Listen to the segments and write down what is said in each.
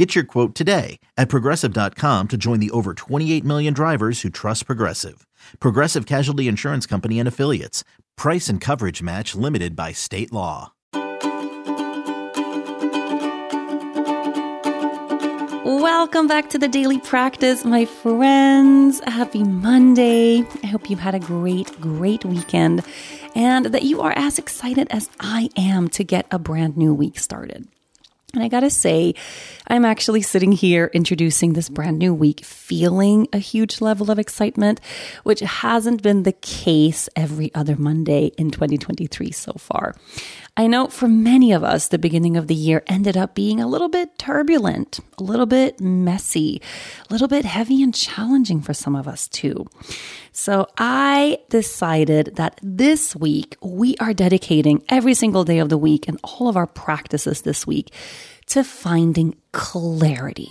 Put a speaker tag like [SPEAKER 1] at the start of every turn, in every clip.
[SPEAKER 1] Get your quote today at progressive.com to join the over 28 million drivers who trust Progressive. Progressive Casualty Insurance Company and Affiliates. Price and coverage match limited by state law.
[SPEAKER 2] Welcome back to the daily practice, my friends. Happy Monday. I hope you had a great, great weekend and that you are as excited as I am to get a brand new week started. And I gotta say, I'm actually sitting here introducing this brand new week feeling a huge level of excitement, which hasn't been the case every other Monday in 2023 so far. I know for many of us, the beginning of the year ended up being a little bit turbulent, a little bit messy, a little bit heavy and challenging for some of us too. So I decided that this week we are dedicating every single day of the week and all of our practices this week to finding clarity.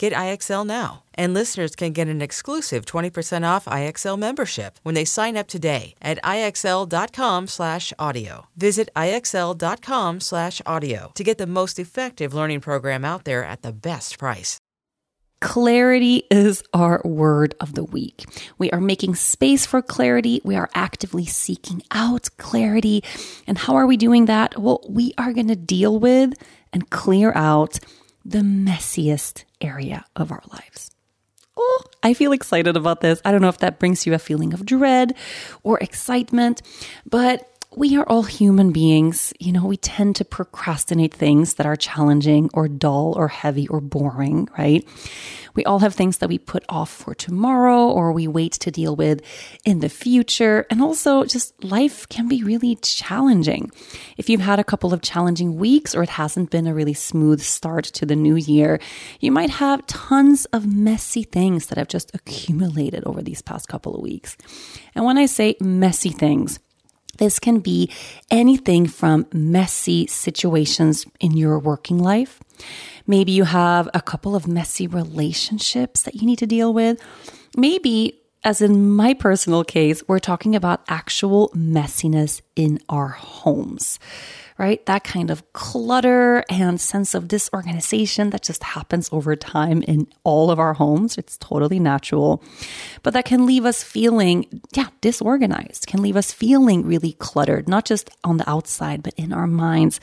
[SPEAKER 3] Get IXL now. And listeners can get an exclusive 20% off IXL membership when they sign up today at IXL.com/audio. Visit IXL.com/audio to get the most effective learning program out there at the best price.
[SPEAKER 2] Clarity is our word of the week. We are making space for clarity. We are actively seeking out clarity. And how are we doing that? Well, we are going to deal with and clear out the messiest area of our lives. Oh, I feel excited about this. I don't know if that brings you a feeling of dread or excitement, but we are all human beings. You know, we tend to procrastinate things that are challenging or dull or heavy or boring, right? We all have things that we put off for tomorrow or we wait to deal with in the future. And also, just life can be really challenging. If you've had a couple of challenging weeks or it hasn't been a really smooth start to the new year, you might have tons of messy things that have just accumulated over these past couple of weeks. And when I say messy things, this can be anything from messy situations in your working life. Maybe you have a couple of messy relationships that you need to deal with. Maybe, as in my personal case, we're talking about actual messiness in our homes right? That kind of clutter and sense of disorganization that just happens over time in all of our homes. It's totally natural. But that can leave us feeling, yeah, disorganized, can leave us feeling really cluttered, not just on the outside, but in our minds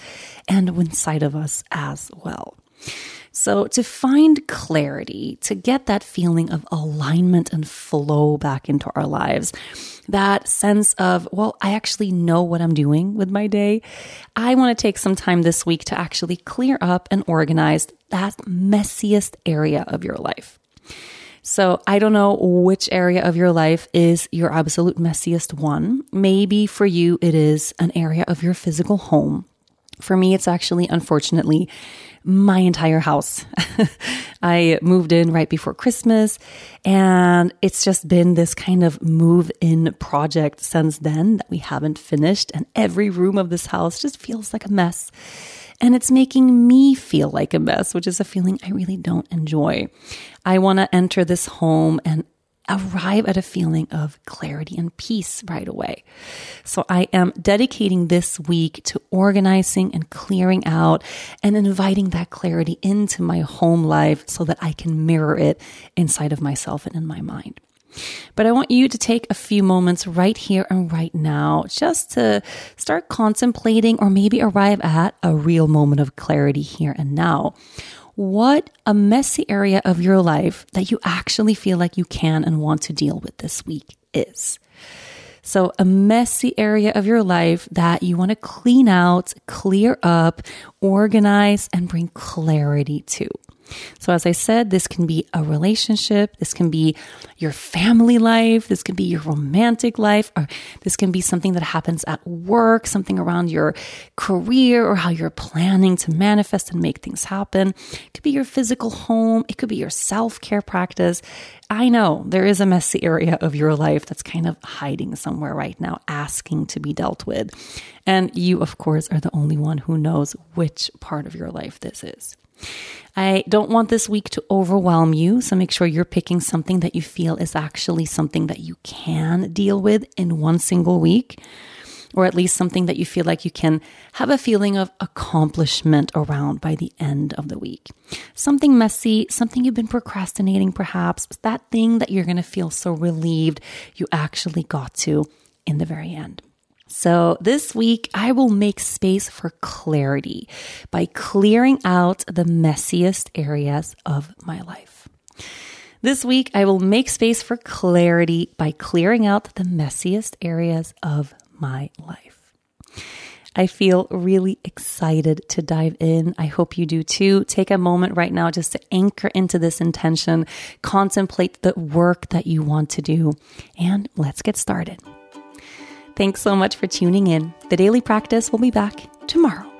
[SPEAKER 2] and inside of us as well. So, to find clarity, to get that feeling of alignment and flow back into our lives, that sense of, well, I actually know what I'm doing with my day, I want to take some time this week to actually clear up and organize that messiest area of your life. So I don't know which area of your life is your absolute messiest one. Maybe for you, it is an area of your physical home. For me, it's actually, unfortunately, my entire house. I moved in right before Christmas and it's just been this kind of move in project since then that we haven't finished. And every room of this house just feels like a mess. And it's making me feel like a mess, which is a feeling I really don't enjoy. I want to enter this home and arrive at a feeling of clarity and peace right away. So I am dedicating this week to organizing and clearing out and inviting that clarity into my home life so that I can mirror it inside of myself and in my mind. But I want you to take a few moments right here and right now just to start contemplating or maybe arrive at a real moment of clarity here and now. What a messy area of your life that you actually feel like you can and want to deal with this week is. So, a messy area of your life that you want to clean out, clear up, organize, and bring clarity to. So, as I said, this can be a relationship, this can be your family life, this can be your romantic life, or this can be something that happens at work, something around your career, or how you're planning to manifest and make things happen. It could be your physical home, it could be your self care practice. I know there is a messy area of your life that's kind of hiding somewhere right now, asking to be dealt with. And you, of course, are the only one who knows which part of your life this is. I don't want this week to overwhelm you, so make sure you're picking something that you feel is actually something that you can deal with in one single week, or at least something that you feel like you can have a feeling of accomplishment around by the end of the week. Something messy, something you've been procrastinating, perhaps, that thing that you're going to feel so relieved you actually got to in the very end. So this week, I will make space for clarity by clearing out the messiest areas of my life. This week, I will make space for clarity by clearing out the messiest areas of my life. I feel really excited to dive in. I hope you do too. Take a moment right now just to anchor into this intention, contemplate the work that you want to do, and let's get started. Thanks so much for tuning in. The Daily Practice will be back tomorrow.